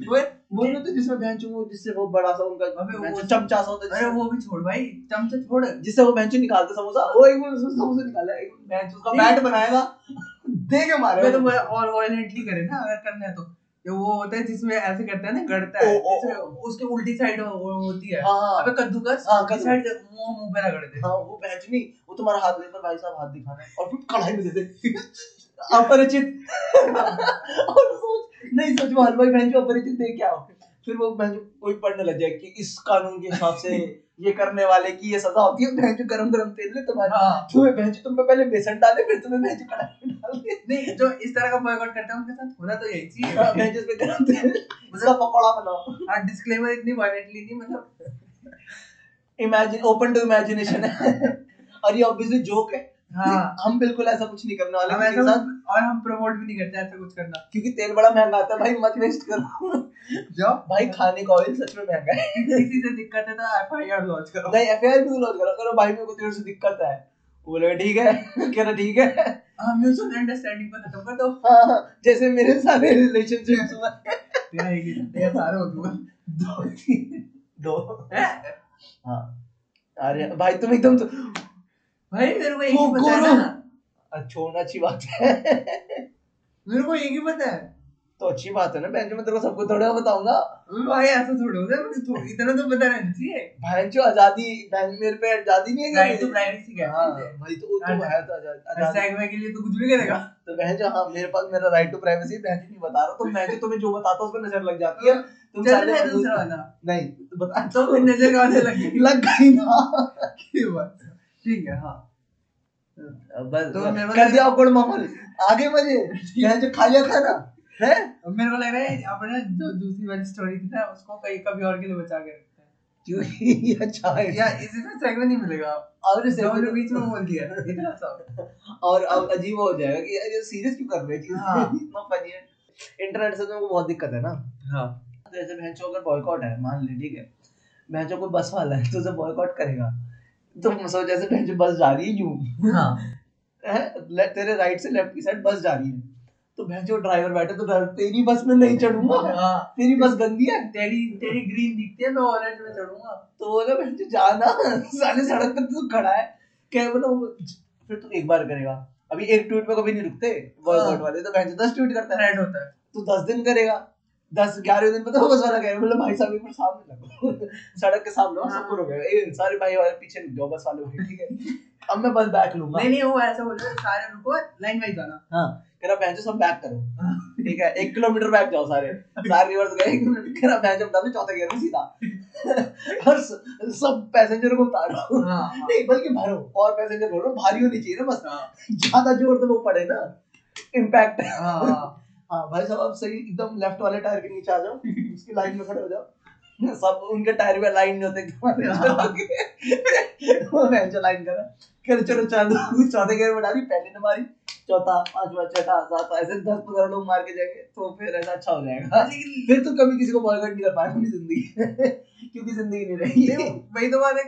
वो वो होते जिसमें वो जिससे वो बड़ा सा उनका अबे वो- चमचा सा होता है अरे वो भी छोड़ भाई चमचा छोड़। जिससे वो बेंच निकालते समोसा। वो एक मिनट उसमें समोसा निकाला एक बेंच उसका बैट बनाएगा। देख मारे मैं तो वो करे ना अगर करना है तो। जो वो होता है जिसमें ऐसे करता है ना गड़ता है ओ, ओ, उसके उल्टी साइड हो, होती है। हाँ हाँ। अबे कद्दूकस हाँ, कद्दू। साइड मुँह मुँह पे रगड़ दे। हाँ वो वो तुम्हारा हाथ लेकर भाई साहब हाथ दिखाना है और फिर कढ़ाई में दे दे। अपरिचित। और सोच नहीं सोच वो हलवाई जो अपरिचित देख क्या हो फिर वो बेंच कोई पढ़ने लग जाए कि इस कानून के हिसाब से ये करने वाले की ये सजा होती है बेंच गरम गरम तेल ले तुम्हारे हाँ। तुम्हें बेंच तुम पे पहले बेसन डाले फिर तुम्हें बेंच कढ़ाई में डाल दे नहीं जो इस तरह का बॉयकॉट करते हैं उनके साथ होना तो यही चाहिए। हाँ, बेंच पे गरम तेल। उसका पकौड़ा बनाओ। हाँ डिस्क्लेमर इतनी वायलेंटली नहीं मतलब इमेजिन ओपन टू इमेजिनेशन है। और ये ऑब्वियसली जोक है। हाँ। हम बिल्कुल ऐसा कुछ नहीं करने वाले हम ऐसा साथ और हम प्रमोट भी नहीं करते ऐसा कुछ करना। क्योंकि तेल बड़ा महँगा आता है भाई मत वेस्ट करो। जो भाई खाने का ऑयल सच में महँगा है। किसी से दिक्कत है तो एफ़ आई आर लॉन्च करो। नहीं एफआईआर भी लॉन्च करो करो भाई मेरे को तेरे से दिक्कत है। वो बोलेगा ठीक है। कह रहा ठीक है। हाँ म्यूचुअल अंडरस्टैंडिंग पर खत्म कर दो। हाँ हाँ, जैसे मेरे सारे रिलेशनशिप्स में तेरा एक ही तेरा सारे हो दूँगा दो दो। हैं? हाँ। अरे भाई तुम एकदम तो भाई मेरे को एक ही पता है ना अच्छा, छोड़ना अच्छी बात है। मेरे को एक ही पता है। तो अच्छी बात है ना बहन जो मैं तेरे को सबको थोड़ा बताऊँगा। भाई ऐसा थोड़ा होता है मुझे इतना तो पता रहना चाहिए। बहन जो आज़ादी बहन मेरे पे आज़ादी नहीं है क्या प्राइवेसी मेरी? हाँ भाई तो वो तो है तो आज़ादी आज़ादी। हैशटैग में के लिए तो कुछ भी करेगा। तो बहन जो हाँ मेरे पास मेरा राइट टू प्राइवेसी बहन जी नहीं बता रहा तो मैं जो तुम्हें जो बताता हूँ उस पर नज़र लग जाती है। तुम चल दूसरा वाला। नहीं तो बता। तो नज़र कहाँ से लगी लग गई ना। ये बात ठीक है हाँ। बस तो मेरे कर दिया awkward माहौल आगे मज़े बहन जो खा लिया खाना है? मेरे को लग रहा है अपने जो दूसरी वाली स्टोरी थी ना उसको कहीं कभी और के लिए बचा के रखते हैं। क्यों? ये अच्छा है। या इसमें सेगमेंट नहीं मिलेगा। और हमने बीच में बोल दिया। इतना सा और अब अजीब हो जाएगा कि यार ये सीरियस क्यों कर रहे हैं? चीज़ हाँ। इतना फनी है। इंटरनेट से तो बहुत दिक्कत है ना। हाँ। जैसे भैंसो अगर बॉयकॉट है मान ले ठीक है। भैंसो कोई बस वाला है तो उसे बॉयकॉट करेगा। तो सोच जैसे भैंसो बस जा रही है यूँ। हाँ। तेरे राइट से लेफ़्ट की साइड बस जा रही है। तो भैंसो ड्राइवर बैठे तो ड्राइवर तेरी बस में नहीं चढ़ूँगा? हाँ। तेरी बस गंदी है? तेरी तेरी ग्रीन दिखती है मैं ऑरेंज में चढ़ूँगा। तो बोला भैंसो जाना साले सड़क पर तू खड़ा है। क्या बोला फिर तू एक बार करेगा। अभी एक ट्वीट पे कभी नहीं रुकते बॉयकॉट हाँ। वाले। तो भैंसो दस ट्वीट करता है। रेड होता है। तू दस दिन करेगा। दस ग्यारह दिन पे तो बस वाला कहेगा बोले भाई साहब एक बार सामने लगो सड़क के सामने हो, हाँ। सबको रोकेगा ए सारे भाई वाले पीछे रुक जाओ बस वाले भाई ठीक है। अब मैं बस बैक लूँगा। नहीं नहीं वो ऐसा बोल रहा सारे रुको लाइन वाइज आना हाँ कह रहा भैंसो सब बैक करो। ठीक है एक किलोमीटर बैक जाओ सारे। सारे रिवर्स गए एक मिनट। कह रहा भैंसो बता दो चौथे गियर में सीधा। और सब पैसेंजर को उतारो। हाँ हाँ। नहीं बल्कि भरो और पैसेंजर भरो भारी होनी चाहिए ना बस। हाँ। ज़्यादा ज़ोर तो वो पड़े ना। इम्पैक्ट हाँ। हाँ भाई साहब आप सही एकदम लेफ़्ट वाले टायर के नीचे आ जाओ, उसकी लाइन में खड़े हो जाओ। सब उनके टायर में लाइन नहीं होते वो बेंच लाइन करा। कर चलो चलो चौथे गेयर में डाली पहले ने मारी चौथा पांचवा छठा सातवा ऐसे दस पंद्रह लोग मार के जाएँगे तो फिर ऐसा अच्छा हो जाएगा। लेकिन फिर तो कभी किसी को बॉयकॉट नहीं कर पाएगा अपनी ज़िंदगी क्योंकि ज़िंदगी नहीं रही। तो बात है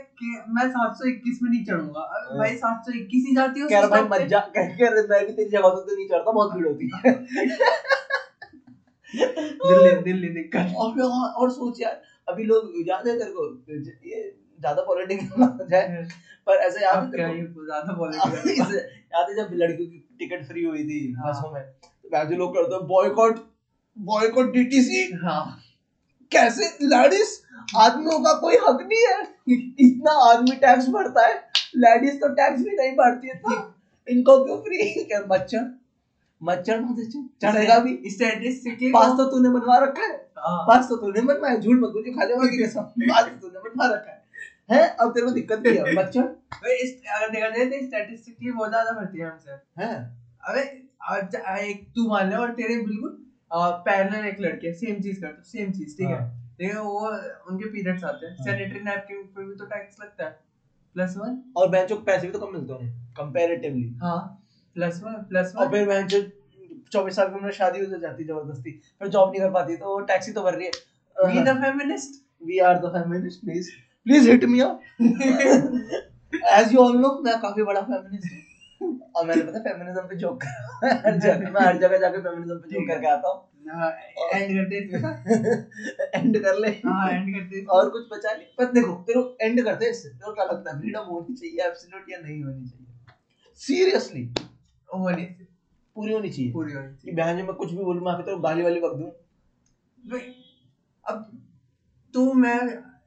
मैं 721 में नहीं चढ़ूँगा। अगर भाई 721 ही जाती है कह रहा भाई मत जा कह कह रहा मैं भी तेरी जगह तो नहीं चढ़ता बहुत भीड़ होती है। दिल्ली दिल्ली दिक्कत। और सोच यार अभी लोग याद है तेरे को? ये ज़्यादा पॉलिटिक्स ना हो जाए। पर ऐसे याद है क्या को? ज़्यादा बोलेंगे याद है जब लड़कियों की टिकट फ्री हुई थी हाँ। बसों में? तो वैसे लोग करते हैं बॉयकॉट बॉयकॉट डीटीसी हाँ। कैसे? लेडीज़ आदमियों का कोई हक नहीं है। इतना आदमी टैक्स भरता है। लेडीज़ तो टैक्स भी नहीं भरती है इनको क्यों फ्री क्या मच्छर मच्छर मत चढ़ेगा भी। स्टैटिस्टिकली पास तो तूने बनवा रखा है? हाँ। पास तो तूने बनवाया झूठ मत बोलिए खा जाओगे कैसा पास तो तूने बनवा रखा है। हैं? अब तेरे को दिक्कत नहीं है। मच्छर भाई इस अगर देखा जाए तो स्टैटिस्टिकली बहुत ज़्यादा भरती है हमसे। हैं? अबे आज एक तू मान ले और तेरे बिल्कुल पैरेलल एक लड़के सेम चीज़ करते सेम चीज़ ठीक है? हाँ। लेकिन वो उनके पीरियड्स आते हैं। हाँ। सैनिटरी नैपकिन पे भी तो टैक्स लगता है। प्लस वन और बेंचों के पैसे भी तो कम मिलते हैं कंपैरेटिवली हाँ। प्लस वन प्लस वन और फिर बेंच चौबीस साल की उम्र में शादी हो जाती ज़बरदस्ती। फिर जॉब नहीं कर पाती तो टैक्सी तो भर रही है। We the feminist we are the feminist please please hit me up as you all know मैं काफ़ी बड़ा फेमिनिस्ट हूँ। और मैंने पता फेमिनिज्म पे जोक करा हर जगह मैं हर जगह जाके फेमिनिज्म पे जोक करके आता हूँ। एंड करते हैं इसका। एंड कर ले। हाँ एंड करते हैं और कुछ बचा नहीं। पर देखो तेरे एंड करते इससे। तेरे को क्या लगता है? फ्रीडम होनी चाहिए एब्सोल्यूट या नहीं होनी चाहिए? सीरियसली होने पूरी होनी चाहिए। पूरी होनी चाहिए। बहन जी मैं कुछ भी बोलूँ मैं आके तेरे को गाली वाली बक दूँ। अब तू मैं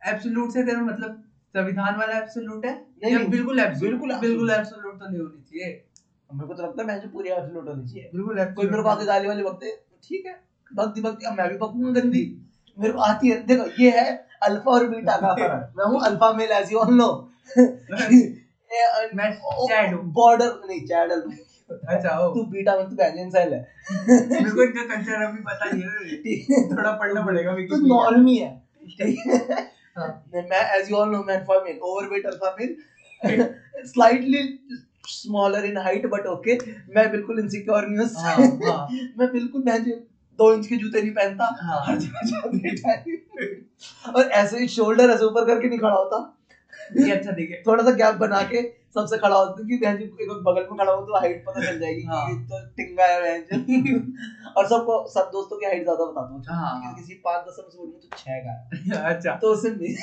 एब्सोल्यूट से तेरा मतलब संविधान वाला एब्सोल्यूट है? नहीं, या नहीं, बिल्कुल? बिल्कुल बिल्कुल एब्सोल्यूट तो नहीं होनी चाहिए। मेरे को तो लगता है बहन जी पूरी एब्सोल्यूट होनी चाहिए। बिल्कुल कोई मेरे को आके गाली वाली बकते ठीक है। भक्ति भक्ति अब मैं भी बकूँगा गंदी। मेरे को आती है देखो ये है अल्फ़ा और बीटा का फ़र्क। मैं हूँ alpha male as you all know. मैं चैड बॉर्डर नहीं चैडल अच्छा तू बीटा में तू बैंजन सेल है। मेरे को इनका कल्चर अभी पता नहीं है। थोड़ा पढ़ना पड़ेगा तो विकिपीडिया नॉर्मी है है। हाँ। मैं एज यू ऑल नो मैं alpha male overweight alpha male slightly smaller in height but okay मैं बिल्कुल इनसिक्योर नहीं हूँ। हाँ, हाँ। मैं बिल्कुल मैं जो दो इंच के जूते नहीं पहनता। हर जगह और ऐसे ही शोल्डर ऐसे ऊपर करके नहीं खड़ा होता। ये अच्छा दिखे। थोड़ा सा गैप बना के सबसे खड़ा होता कि बहन जी एक बगल में खड़ा हो तो हाइट पता चल जाएगी हाँ। कि तो टिंगा है बहन जी। और सबको सब दोस्तों की हाइट ज़्यादा बताता हूँ हाँ। कि किसी पाँच दस में से बोलूँ तो छह का अच्छा। तो उसे नहीं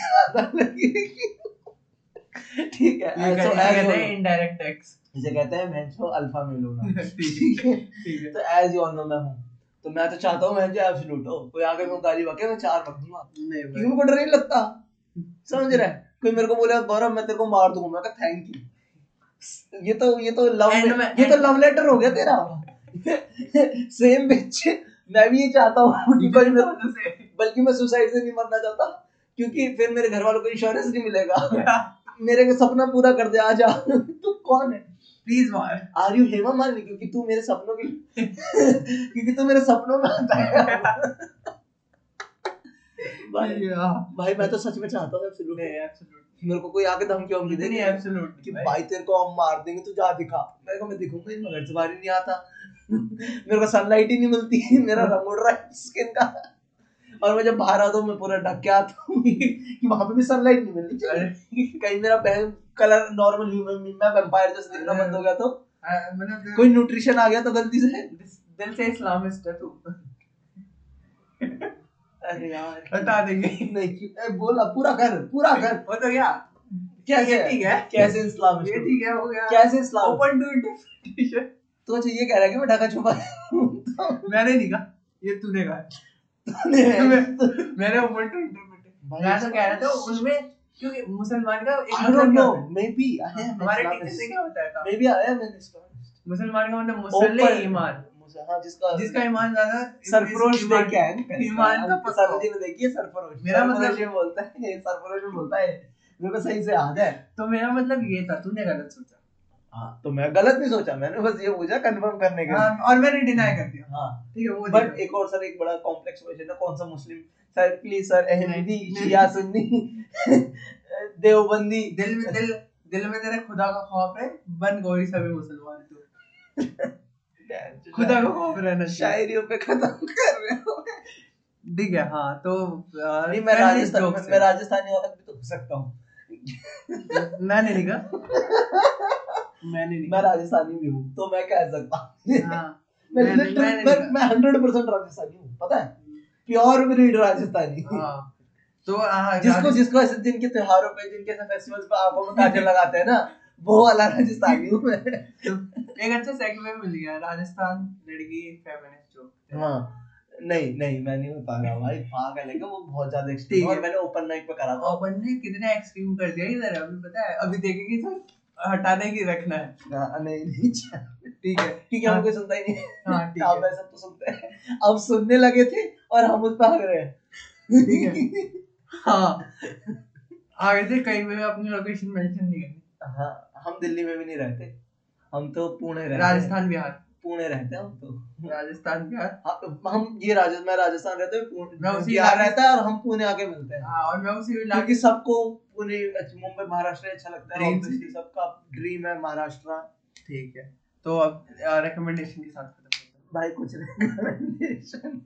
ठीक है कहते हैं इनडायरेक्ट टैक्स इसे कहते हैं मैं जो अल्फ़ा मेल होना ठीक है तो एज यू ऑल नो मैं हूँ। तो मैं तो चाहता हूँ मैं जो एब्सोल्यूट हो। कोई आगे मैं गाली बके मैं चार बक दूँगा। नहीं क्योंकि मेरे को डर नहीं लगता? समझ रहा है? कोई मेरे को बोले गौरव मैं तेरे को मार दूँगा। मैं कहा थैंक यू ये तो ये तो लव में- ये तो लव लेटर हो गया तेरा। सेम बिच मैं भी ये चाहता हूँ बल्कि मैं सुसाइड से नहीं मरना चाहता क्योंकि फिर मेरे घर वालों को इंश्योरेंस नहीं मिलेगा। मेरे को सपना पूरा कर दे आजा तू कौन है? प्लीज़ मार आर यू हेमा मालिनी क्योंकि तू मेरे सपनों की क्योंकि तू मेरे सपनों में आता है। भाई। भाई मैं तो सच में चाहता हूँ। नहीं एब्सोल्यूट मेरे को कोई आके धमकी वमकी दे नहीं कि भाई तेरे को हम मार देंगे तू जा दिखा। मेरे को मैं दिखूँगा ही मैं घर से बाहर ही नहीं आता। मेरे को सनलाइट ही नहीं मिलती मेरा रंग उड़ रहा है स्किन का। और मैं जब बाहर आता हूँ मैं पूरा ढक के आता हूँ। कि वहाँ पे भी सनलाइट नहीं मिलती। चाहिए कहीं मेरा बहन कलर नॉर्मल ह्यूमन मैं वैम्पायर जैसे दिखना बंद हो गया तो। मतलब कोई न्यूट्रिशन आ गया तो गलती से? दिल से इस्लामिस्ट है तू। अरे यार। बता देंगे। नहीं ए, बोला पूरा कर पूरा कर वो तो क्या? कैसे ठीक है? कैसे इस्लाम ये ठीक है हो गया। कैसे इस्लाम? ओपन टू इंटरप्रिटेशन तो अच्छा ये कह रहा है कि मैं ढका छुपा तो मैंने नहीं कहा ये तूने कहा। तूने- मैंने ओपन टू इंटरप्रिटेशन मैं तो कह रहा था उनमें क्योंकि मुसलमान का एक मतलब क्या होता है? I am हमारे टीचर से क्या होता am an Islamist. मुसलमान का मतलब मुसल्ले ईमान। हाँ जिसका जिसका ईमान ज़्यादा सरफरोश ईमान- देख के आए ना। ईमान का पक्का। जी ने देखी है सरफरोश मेरा मतलब- ये बोलता है सरफरोश में बोलता है मेरे को सही से याद है। तो मेरा मतलब ये था तूने गलत सोचा। हाँ तो मैं गलत नहीं सोचा मैंने बस ये पूछा कंफर्म करने के हाँ, और मैंने डिनाई कर दिया। हाँ ठीक है वो बट एक और सर एक बड़ा कॉम्प्लेक्स क्वेश्चन है कौन सा Muslim? Sir please sir Ahmadi Shia Sunni Deobandi. दिल में दिल दिल में तेरे खुदा का खौफ है बन गोरी सभी मुसलमान। तू खुदा का रहना शायरियों पे खत्म कर रहे हो। ठीक है हाँ तो नहीं मैं राजस्थान मैं राजस्थानी औरत भी तो हो सकता हूँ। मैंने नहीं कहा। मैंने नहीं मैं राजस्थानी भी हूँ तो मैं कह सकता हूँ। मैं हंड्रेड परसेंट राजस्थानी हूँ पता है? Pure breed Rajasthani. हाँ तो हाँ जिसको जिसको ऐसे जिनके त्योहारों पे जिनके फेस्टिवल्स पे आँखों में काजल लगाते हैं ना वो वाला राजस्थानी हूँ मैं एक अच्छा सेगमेंट मिल गया राजस्थान लड़की फेमिनिस्ट जोक हाँ। नहीं नहीं मैं नहीं बता रहा भाई पागल है क्या? वो बहुत ज़्यादा एक्सट्रीम है। और मैंने ओपन माइक पे करा था। ओपन ने कितने एक्सट्रीम कर दिया इधर अभी पता है अभी देखेगी तो हटाने की रखना है। हाँ, नहीं नहीं ठीक है। क्योंकि हम कोई सुनता ही नहीं है। हाँ ठीक आप है। ऐसा तो सुनते हैं। अब सुनने लगे थे और हम उस पर हग रहे हैं ठीक है। हाँ। आगे से कहीं पे अपनी लोकेशन मेंशन नहीं करनी। हाँ हम दिल्ली में भी नहीं रहते। हम तो पुणे रहते। राजस्थान बिहार। पुणे रहते हैं हम तो। राजस्थान बिहार। हाँ, हम ये राजस्थान मैं राजस्थान रहते हैं बिहार रहता है और हम पुणे आके मिलते हैं। हाँ और मैं उसी इलाके क्योंकि सबको पुणे अच्छा, मुंबई महाराष्ट्र अच्छा लगता है। सबका ड्रीम है महाराष्ट्र। ठीक है। तो अब रिकमेंडेशन के साथ भाई कुछ रिकमेंडेशन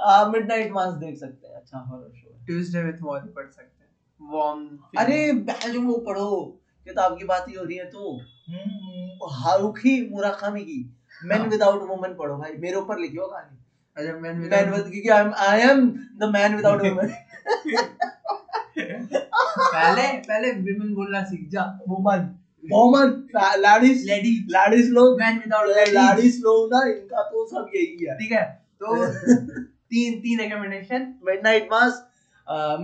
आ मिडनाइट मास देख सकते हैं। अच्छा horror show Tuesday with Morrie पढ़ सकते हैं। वार्म अरे वो पढ़ो। किताब की बात ही हो रही है तो हम्म, हारुखी मुराकामी की। मैन। विदाउट वुमन पढ़ो भाई मेरे ऊपर लिखी हो कहानी। अच्छा मैन मैन विद क्योंकि I am I am the man without woman पहले पहले विमेन बोलना सीख जा woman woman ladies lady ladies लोग। मैन विदाउट लैडीज लोग ना इनका तो सब यही है। ठीक है तो तीन तीन recommendation midnight mass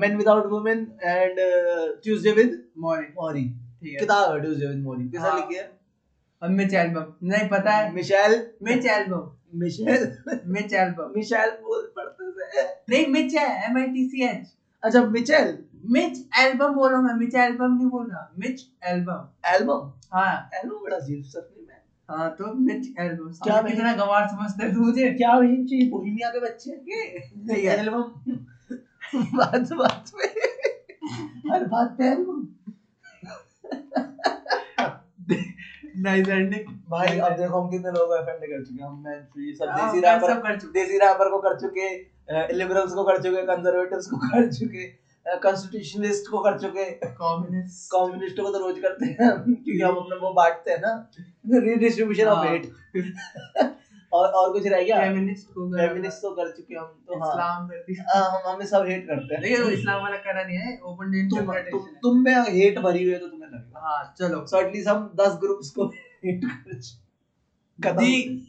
man without woman and Tuesday with morning Morrie है किताब है। ट्यूसडे विद मौरी कैसा हाँ। लिखी है? अब मिच एल्बम नहीं पता है। Mitchell? Mitch Albom Mitchell? Mitch Albom Mitchell बोल पढ़ते से नहीं मिच है M I T C H अच्छा मिचेल? मिच एल्बम बोल रहा हूँ मैं मिच एल्बम नहीं बोल। रहा मिच एल्बम एल्बम हाँ। एल्बम बड़ा अजीब सरनेम है हाँ तो मिच एल्बम क्या कितना गवार समझते हैं मुझे। क्या वही चाहिए बोहिमिया के बच्चे है। एल्बम बात बात पे। हर बात पे एल्बम नाइस एंडिंग भाई अब देखो हम कितने लोगों को ऑफेंड कर चुके हैं। हम मैन फ्री सब हाँ, देसी रैपर सब कर चुके देसी रैपर को कर चुके लिबरल्स को कर चुके कंजर्वेटिव्स को कर चुके कॉन्स्टिट्यूशनलिस्ट को कर चुके कम्युनिस्ट कम्युनिस्टों को तो रोज करते हैं क्योंकि हम अपना वो बांटते हैं ना। Redistribution of. हेट और और कुछ रह गया? फेमिनिस्ट को फेमिनिस्ट तो कर चुके हम तो हाँ। इस्लाम कर दिया। हाँ, हम हमें सब हेट करते हैं। लेकिन वो इस्लाम वाला करा नहीं है ओपन डे तुम तुम में हेट भरी हुई है तो तुम्हें लगेगा। हाँ चलो। सो एटलीस्ट हम 10 ग्रुप्स को हेट कर चुके- खत्म दी